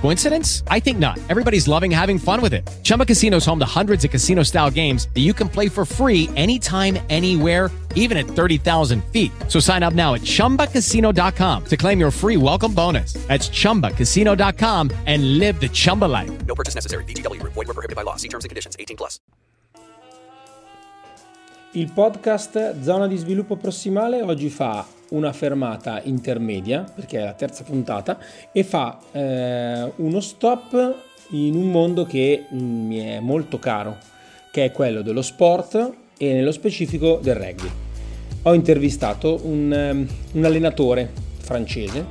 Coincidence? I think not. Everybody's loving having fun with it. Chumba Casino is home to hundreds of casino style games that you can play for free anytime, anywhere, even at 30,000 feet. So sign up now at chumbacasino.com to claim your free welcome bonus. That's chumbacasino.com and live the Chumba life. No purchase necessary. VGW Group. Void were prohibited by law. See terms and conditions. 18 plus. Il podcast Zona di Sviluppo Prossimale oggi fa una fermata intermedia, perché è la terza puntata, e fa eh, uno stop in un mondo che mm, mi è molto caro, che è quello dello sport e nello specifico del rugby. Ho intervistato un, um, un allenatore francese,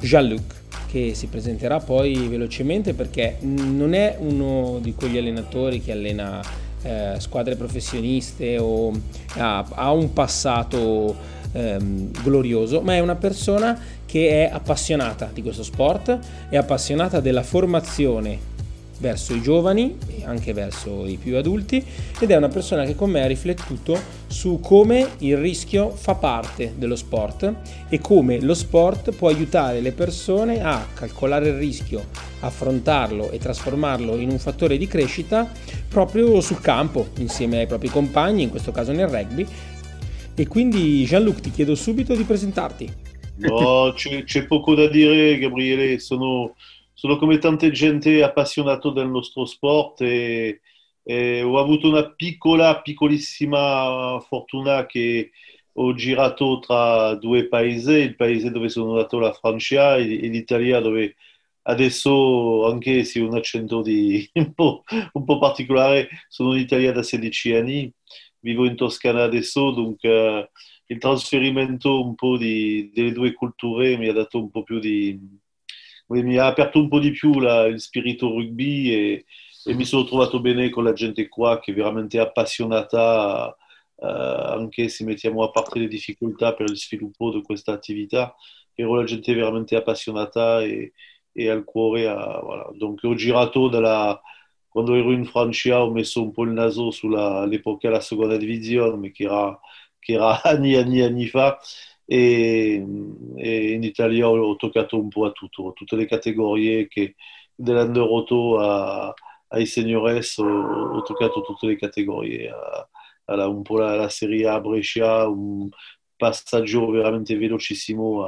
Jean-Luc, che si presenterà poi velocemente perché non è uno di quegli allenatori che allena eh, squadre professioniste o ha, ha un passato ehm, glorioso, ma è una persona che è appassionata di questo sport, è appassionata della formazione verso i giovani e anche verso i più adulti ed è una persona che con me ha riflettuto su come il rischio fa parte dello sport e come lo sport può aiutare le persone a calcolare il rischio, affrontarlo e trasformarlo in un fattore di crescita proprio sul campo insieme ai propri compagni, in questo caso nel rugby. E quindi Jean-Luc ti chiedo subito di presentarti. No, c'è, c'è poco da dire Gabriele, sono sono come tante gente appassionato del nostro sport e, e, ho avuto una piccola, piccolissima fortuna che ho girato tra due paesi, il paese dove sono nato, la Francia, e, e l'Italia dove adesso, anche se un accento di, un, po', un, po', particolare, sono in Italia da 16 anni, vivo in Toscana adesso, dunque uh, il trasferimento un po' di, delle due culture mi ha dato un po' più di mi ha aperto un po' di più la, il spirito rugby e, e, mi sono trovato bene con la gente qua che è veramente appassionata, eh, anche se mettiamo a parte le difficoltà per il sviluppo di questa attività, però la gente veramente appassionata e, e al cuore. A, voilà. Donc ho girato dalla, quando ero in Francia ho messo un po' il naso sull'epoca della seconda divisione, che era, che era anni e anni, anni fa. E, e, in Italia ho, toccato un po' a tutto, tutte le categorie che dell'Underauto a, ai seniores ho, ho, toccato tutte le categorie, a, a, un po' la, la, Serie A Brescia, un passaggio veramente velocissimo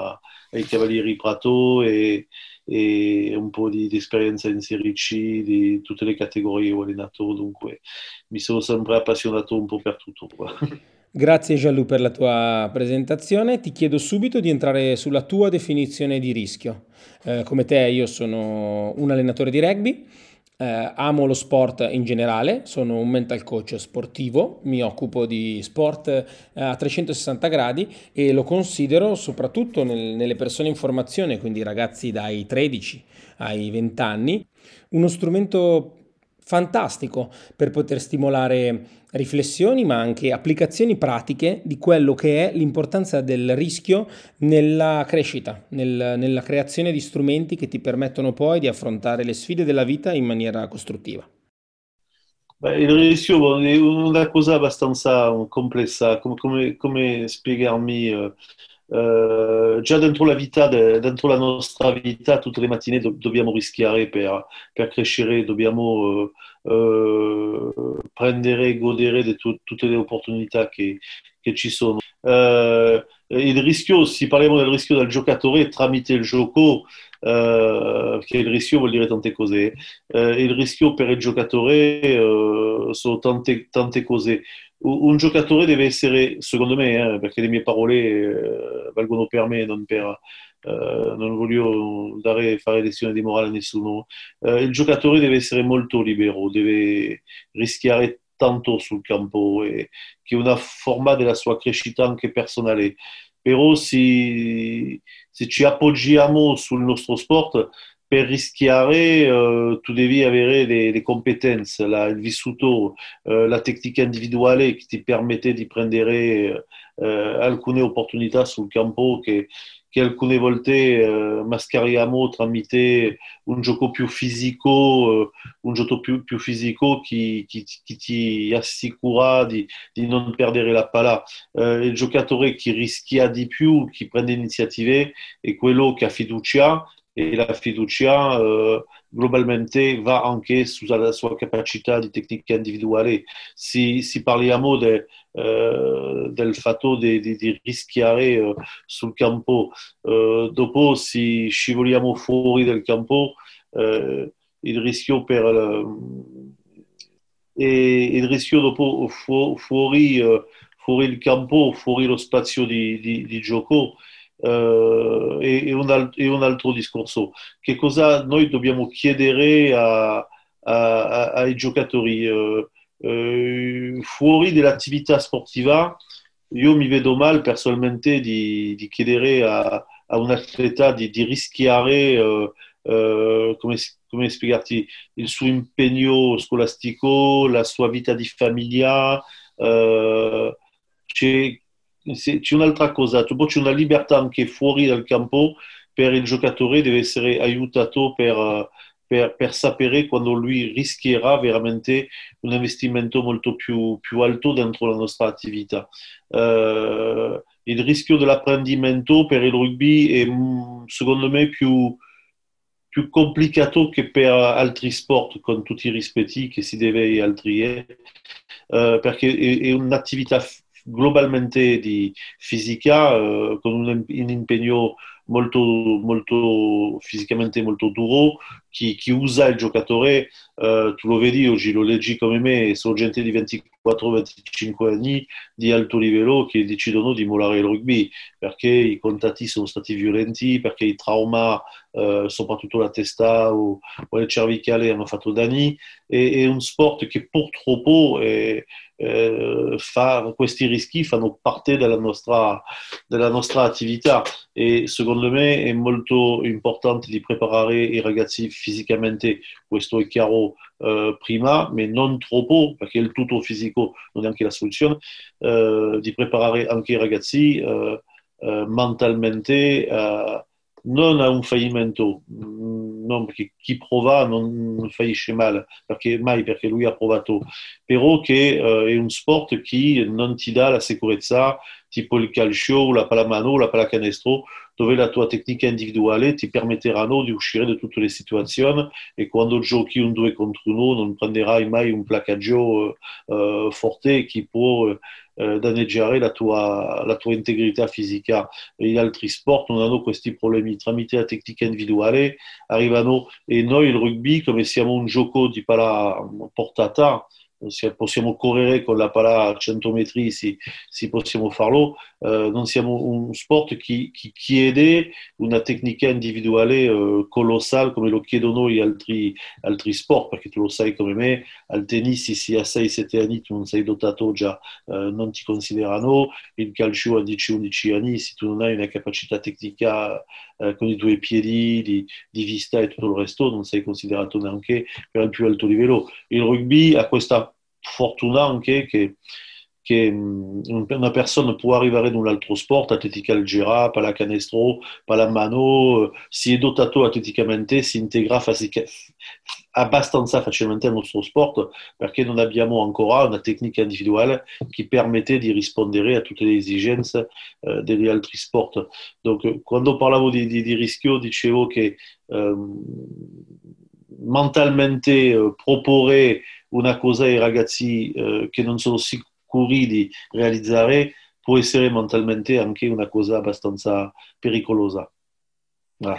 ai Cavalieri Prato e, e un po' di, di, esperienza in Serie C di tutte le categorie ho allenato, dunque mi sono sempre appassionato un po' per tutto. Grazie Gianlu per la tua presentazione. Ti chiedo subito di entrare sulla tua definizione di rischio. Eh, come te io sono un allenatore di rugby, eh, amo lo sport in generale, sono un mental coach sportivo, mi occupo di sport eh, a 360 gradi e lo considero soprattutto nel, nelle persone in formazione, quindi ragazzi dai 13 ai 20 anni, uno strumento fantastico per poter stimolare riflessioni ma anche applicazioni pratiche di quello che è l'importanza del rischio nella crescita, nel, nella creazione di strumenti che ti permettono poi di affrontare le sfide della vita in maniera costruttiva. Beh, il rischio è una cosa abbastanza complessa, come, come, come spiegarmi uh, Uh, già dentro la vita, de, dentro la nostra vita, tutte le mattine do, dobbiamo rischiare per, per crescere, dobbiamo uh, uh, prendere e godere di tu, tutte le opportunità che, che ci sono. il rischio, se parliamo del rischio del giocatore tramite il gioco, che il rischio vuol dire tante cose, il rischio per il giocatore sono tante, tante cose un giocatore deve essere, secondo me, eh, perché le mie parole eh, valgono per me, non per... Uh, non voglio dare, fare lezioni di morale a nessuno. Uh, il giocatore deve essere molto libero, deve rischiare tanto sul campo, e, che è una forma della sua crescita anche personale. Però se, se ci appoggiamo sul nostro sport, per rischiare uh, tu devi avere le, le competenze, la, il vissuto, uh, la tecnica individuale che ti permette di prendere uh, alcune opportunità sul campo che, che alcune volte eh, mascheriamo tramite un gioco più fisico, eh, un gioco più, più fisico che, ti assicura di, di, non perdere la palla. Eh, il giocatore che rischia di più, che prende iniziative, è quello che ha fiducia e la fiducia eh, globalmente va anche sulla sua capacità di tecnica individuale. Se, se parliamo de, uh, del fatto di, di, di rischiare uh, sul campo, uh, dopo se scivoliamo fuori dal campo, il rischio per e il rischio dopo fu, fuori, fuori il campo, fuori lo spazio di, di, di gioco e, e, un alt- e, un altro discorso. Che cosa noi dobbiamo chiedere a, a, a, ai giocatori? Uh, uh, fuori dall'attività sportiva, io mi vedo mal personalmente di, di chiedere a, un atleta di, di rischiare, come, come spiegarti, il suo impegno scolastico, la sua vita di famiglia. c'è c'è un'altra cosa, tu c'è una libertà anche fuori dal campo per il giocatore, deve essere aiutato per, per, per sapere quando lui rischierà veramente un investimento molto più, più alto dentro la nostra attività. Uh, il rischio dell'apprendimento per il rugby è secondo me più, più complicato che per altri sport, con tutti i rispetti che si deve altri, eh? uh, perché è, è un'attività globalmente di fisica, eh, con un, un, impegno molto, molto fisicamente molto duro, chi, chi usa il giocatore, eh, tu lo vedi oggi, lo leggi come me, sono gente di 24-25 anni di alto livello che decidono di mollare il rugby perché i contatti sono stati violenti, perché i trauma, eh, soprattutto la testa o, o il cervicale, hanno fatto danni. E, è un sport che purtroppo è, eh, fa, questi rischi fanno parte della nostra, della nostra attività e secondo me è molto importante di preparare i ragazzi fisicamente, questo è chiaro eh, prima, ma non troppo perché il tutto fisico non è anche la soluzione, eh, di preparare anche i ragazzi eh, mentalmente non a un fallimento, non perché chi prova non fallisce mai perché, mai perché lui ha provato, però che è un sport che non ti dà la sicurezza tipo il calcio, la pallamano, la pallacanestro, dove la tua tecnica individuale ti permetteranno di uscire da tutte le situazioni e quando giochi un 2 contro 1 non prenderai mai un placaggio uh, forte che può eh, danneggiare la tua, la tua, integrità fisica. Gli altri sport non hanno questi problemi. Tramite la tecnica individuale arrivano, e noi il rugby, come siamo un gioco di palla portata, possiamo correre con la palla a 100 metri se, se possiamo farlo, eh, non siamo un sport che, che, chiede una tecnica individuale eh, colossale come lo chiedono gli altri, altri, sport, perché tu lo sai come me, al tennis se a 6-7 anni tu non sei dotato già, eh, non ti considerano, il calcio a 10-11 anni se tu non hai una capacità tecnica eh, con i tuoi piedi di, di vista e tutto il resto non sei considerato neanche per il più alto livello. Il rugby ha questa fortuna anche che, che una persona può arrivare in un altro sport, atletica leggera, pallacanestro, pallamano, si è dotato atleticamente, si integra abbastanza facilmente al nostro sport perché non abbiamo ancora una tecnica individuale che permette di rispondere a tutte le esigenze eh, degli altri sport. Donc, quando parlavo di, di, di rischio dicevo che um, mentalmente uh, proporre una cosa ai ragazzi uh, che non sono sicuri di realizzare può essere mentalmente anche una cosa abbastanza pericolosa. Ah.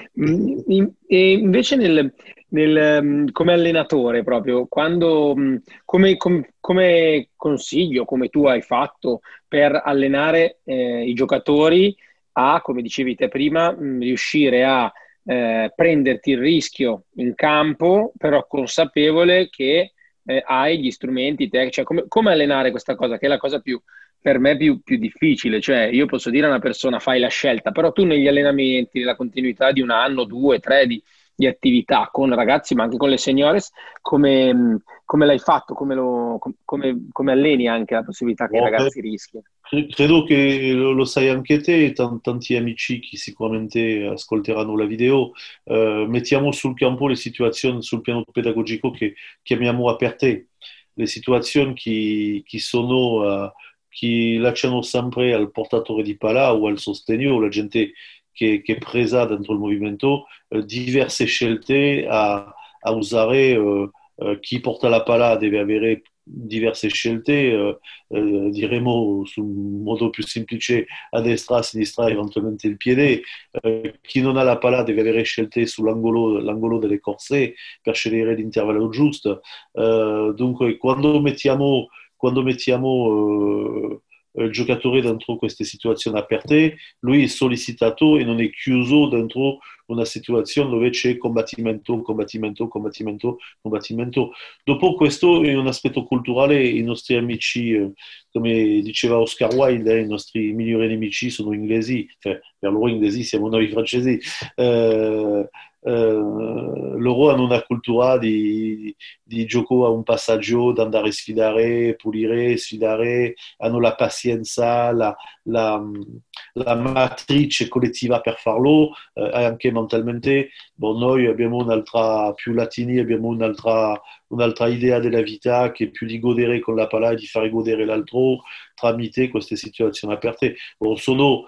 E invece nel, nel, mm, come allenatore proprio, quando, mm, come, come, come, consiglio, come tu hai fatto per allenare eh, i giocatori a, come dicevi te prima, mm, riuscire a eh, prenderti il rischio in campo, però consapevole che eh, hai gli strumenti tecnici, cioè come, come, allenare questa cosa, che è la cosa più, per me più, più, difficile, cioè io posso dire a una persona fai la scelta, però tu negli allenamenti, nella continuità di un anno, due, tre di, di attività con ragazzi ma anche con le seniores, come, come l'hai fatto, come, lo, come, come, alleni anche la possibilità che i ragazzi rischiano? Credo che lo, lo, sai anche te, tanti amici che sicuramente ascolteranno la video, eh, mettiamo sul campo le situazioni sul piano pedagogico che chiamiamo aperte, le situazioni che, che sono... Uh, che lasciano sempre al portatore di palla o al sostegno, la gente che, che è presa dentro il movimento, eh, diverse scelte a, a usare. Eh, eh, chi porta la palla deve avere diverse scelte, eh, eh, diremo sul modo più semplice a destra, a sinistra, eventualmente il piede. Eh, chi non ha la palla deve avere scelte sull'angolo delle corse per scegliere l'intervallo giusto. dunque, quando mettiamo quando mettiamo eh, giocatore dentro queste situazioni aperte, lui è sollecitato e non è chiuso dentro una situazione dove c'è combattimento, combattimento, combattimento, combattimento. Dopo questo è un aspetto culturale, i nostri amici, eh, come diceva Oscar Wilde, eh, i nostri migliori nemici sono inglesi, cioè, per loro inglesi siamo noi francesi. Eh, eh, loro hanno una cultura di, di, gioco a un passaggio, di andare a sfidare, pulire, sfidare, hanno la pazienza, la, la, la matrice collettiva per farlo, eh, anche mentalmente. Bon, noi abbiamo un'altra, più latini, abbiamo un'altra, un'altra idea della vita che è più di godere con la palla e di fare godere l'altro tramite queste situazioni aperte. Bon, sono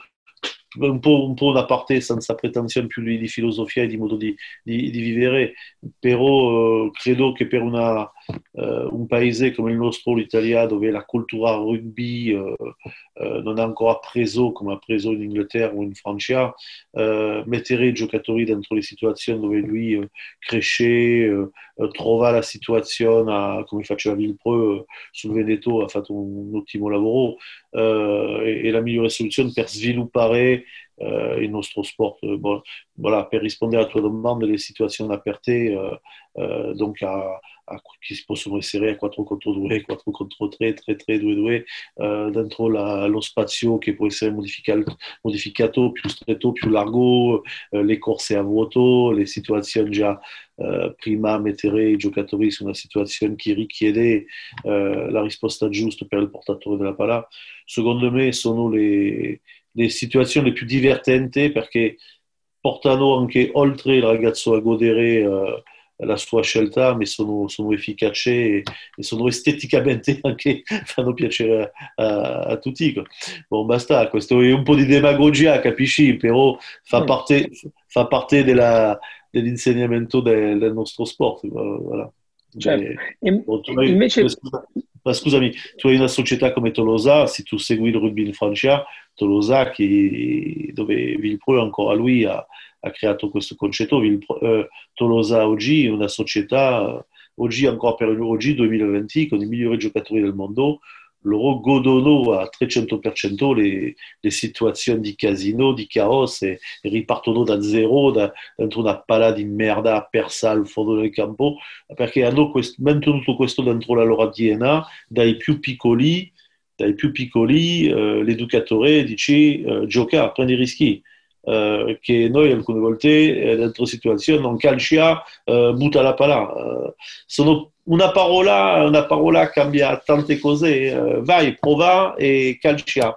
un po', un po' una parte senza pretensione più di, di filosofia e di modo di, di, di vivere, però eh, credo che per una, eh, un paese come il nostro, l'Italia, dove la cultura rugby eh, eh, non è ancora preso come ha preso in Inghilterra o in Francia, eh, mettere i giocatori dentro le situazioni dove lui eh, cresce, trova la situazione, come faceva Villepreux sul Veneto, ha fatto un, un ottimo lavoro, è la migliore soluzione per sviluppare eh, il nostro sport. Bon, voilà, per rispondere alla tua domanda, le situazioni eh, donc a, a, che possono essere a 4 contro 2, 4 contro 3, 3, 3, 2, 2, eh, dentro la, lo spazio che può essere modificato, modificato più stretto, più largo, le corse a vuoto, le situazioni già eh, prima mettere giocatori su una situazione che richiede la risposta giusta per il portatore della palla. Secondo me sono le le situazioni più divertenti perché portano anche oltre il ragazzo a godere uh, la sua scelta, ma sono, sono efficaci e, e, sono esteticamente anche fanno piacere a, a, a, tutti. Bon, basta, questo è un po' di demagogia, capisci? Però fa mm. parte, fa parte della, dell'insegnamento del, del, nostro sport. Voilà. Certo. E, invece... Ma scusami, tu hai una società come Tolosa, se tu segui il rugby in Francia, Tolosa, che, dove Villepreux ancora lui ha, ha creato questo concetto, eh, Tolosa oggi è una società, oggi ancora per oggi 2020, con i migliori giocatori del mondo, loro godono a 300% le, le, situazioni di casino, di caos e, e ripartono da zero, da, dentro una palla di merda persa al fondo del campo, perché hanno quest, mantenuto questo dentro la loro DNA dai più piccoli, dai più piccoli eh, l'educatore dice eh, gioca, prendi rischi. Uh, che noi alcune volte eh, dentro situazioni non calcia, uh, butta la palla. Uh, sono una parola, una parola cambia tante cose, uh, vai, prova e calcia.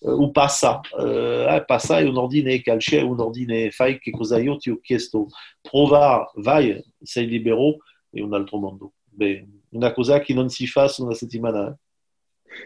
Uh, o passa, uh, eh, passa è un ordine, calcia è un ordine, fai che cosa io ti ho chiesto, prova, vai, sei libero, è un altro mondo. Beh, una cosa che non si fa su una settimana. Eh?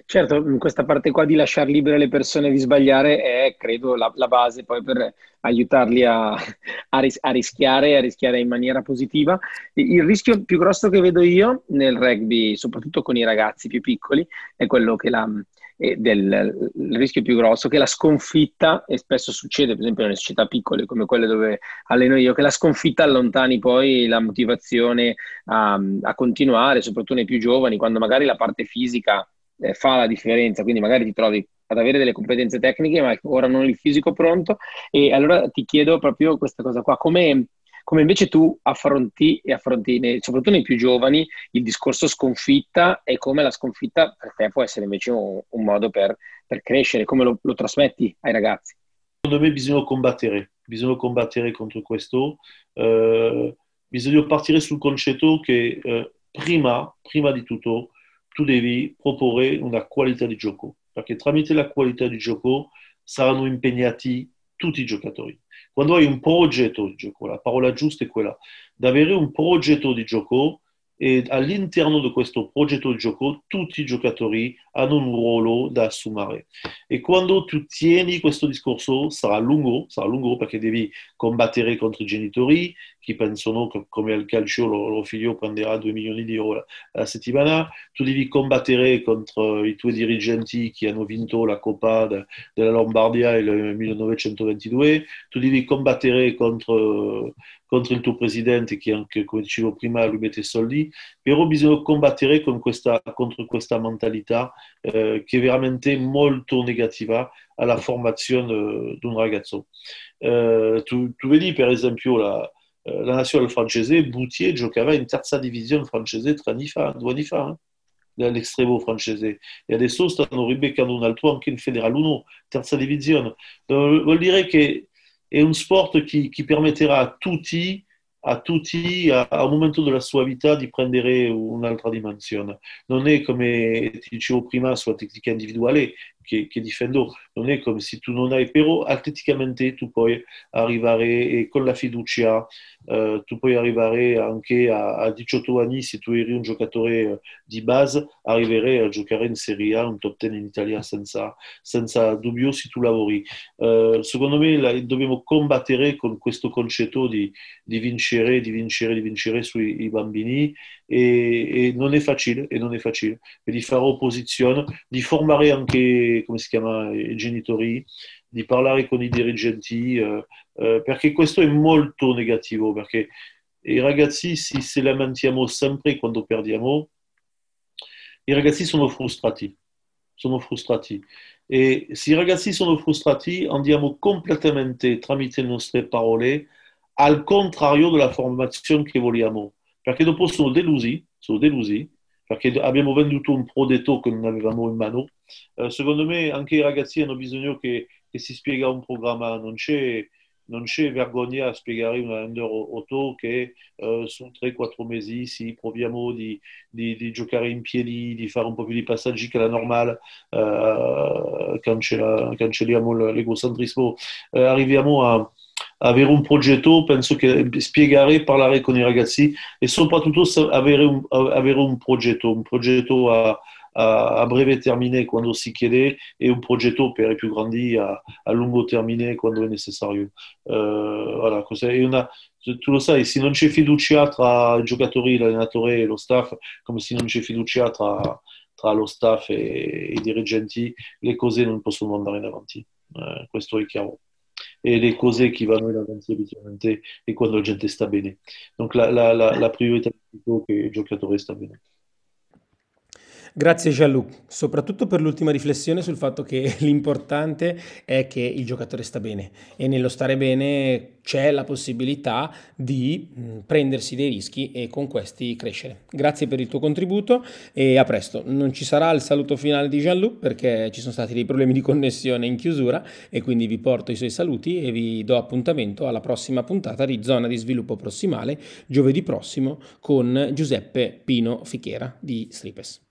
Certo, in questa parte qua di lasciare libere le persone di sbagliare è, credo, la, la base poi per aiutarli a, a, ris- a, rischiare, a rischiare in maniera positiva. Il rischio più grosso che vedo io nel rugby, soprattutto con i ragazzi più piccoli, è quello che la, del, il rischio più grosso che la sconfitta, e spesso succede per esempio nelle società piccole come quelle dove alleno io, che la sconfitta allontani poi la motivazione a, a continuare, soprattutto nei più giovani, quando magari la parte fisica eh, fa la differenza, quindi magari ti trovi ad avere delle competenze tecniche, ma ora non il fisico pronto. E allora ti chiedo proprio questa cosa qua, come, come invece tu affronti e affronti, nei, soprattutto nei più giovani, il discorso sconfitta e come la sconfitta per te può essere invece un, un modo per, per, crescere, come lo, lo trasmetti ai ragazzi? Secondo me bisogna combattere, bisogna combattere contro questo. Eh, bisogna partire sul concetto che eh, prima, prima di tutto tu devi proporre una qualità di gioco, perché tramite la qualità di gioco saranno impegnati tutti i giocatori. Quando hai un progetto di gioco, la parola giusta è quella, di avere un progetto di gioco e all'interno di questo progetto di gioco tutti i giocatori hanno un ruolo da assumere e quando tu tieni questo discorso sarà lungo, sarà lungo perché devi combattere contro i genitori che pensano che come al calcio il loro figlio prenderà 2 milioni di euro alla settimana, tu devi combattere contro i tuoi dirigenti che hanno vinto la Coppa de, della Lombardia nel 1922, tu devi combattere contro, contro il tuo presidente che anche, come dicevo prima, lui mette soldi, però bisogna combattere questa, contro questa mentalità eh, che è veramente molto negativa alla formazione di un ragazzo. Eh, tu, tu, vedi per esempio la, eh, la nazionale francese, Boutier giocava in terza divisione francese tre anni fa, due anni fa. Eh? l'estremo francese e adesso stanno ribeccando un altro anche in Federal 1, terza divisione. Vuol dire che è un sport che, che permetterà a tutti a tutti a, a, un momento della sua vita di prendere un'altra dimensione. Non è come ti dicevo prima sulla tecnica individuale che, che, difendo, non è come se tu non hai, però atleticamente tu puoi arrivare e con la fiducia uh, tu puoi arrivare anche a, a, 18 anni, se tu eri un giocatore di base, arriverai a giocare in Serie A, un top 10 in Italia senza, senza dubbio se tu lavori. Uh, secondo me la, dobbiamo combattere con questo concetto di, di vincere, di vincere, di vincere sui bambini e, e, non è facile, e non è facile, e di fare opposizione, di formare anche, come si chiama, i genitori, di parlare con i dirigenti, eh, eh, perché questo è molto negativo, perché i ragazzi, se, se lamentiamo sempre quando perdiamo, i ragazzi sono frustrati, sono frustrati. E se i ragazzi sono frustrati, andiamo completamente tramite le nostre parole al contrario della formazione che vogliamo, perché dopo sono delusi, sono delusi perché abbiamo venduto un prodotto che non avevamo in mano. Eh, secondo me anche i ragazzi hanno bisogno che, che si spiega un programma, non c'è, non c'è vergogna a spiegare una Under 8 che eh, su 3-4 mesi sì, proviamo di, di, di, giocare in piedi, di fare un po' più di passaggi che la normale, eh, cancelliamo l'egocentrismo, eh, arriviamo a avere un progetto, penso che spiegare, parlare con i ragazzi e soprattutto avere un, avere un progetto, un progetto a, a, a, breve termine quando si chiede e un progetto per i più grandi a, a lungo termine quando è necessario. Uh, voilà, una, tu lo sai, se non c'è fiducia tra i giocatori, l'allenatore e lo staff, come se non c'è fiducia tra, tra lo staff e i dirigenti, le cose non possono andare in avanti. Uh, questo è chiaro e le cose che vanno in avanti abitualmente e quando la gente sta bene. Donc la, la, la, la priorità è che il giocatore sta bene. Grazie Gianluc, soprattutto per l'ultima riflessione sul fatto che l'importante è che il giocatore sta bene e nello stare bene c'è la possibilità di prendersi dei rischi e con questi crescere. Grazie per il tuo contributo e a presto. Non ci sarà il saluto finale di Gianluc perché ci sono stati dei problemi di connessione in chiusura e quindi vi porto i suoi saluti e vi do appuntamento alla prossima puntata di Zona di Sviluppo Prossimale giovedì prossimo con Giuseppe Pino Fichera di Stripes.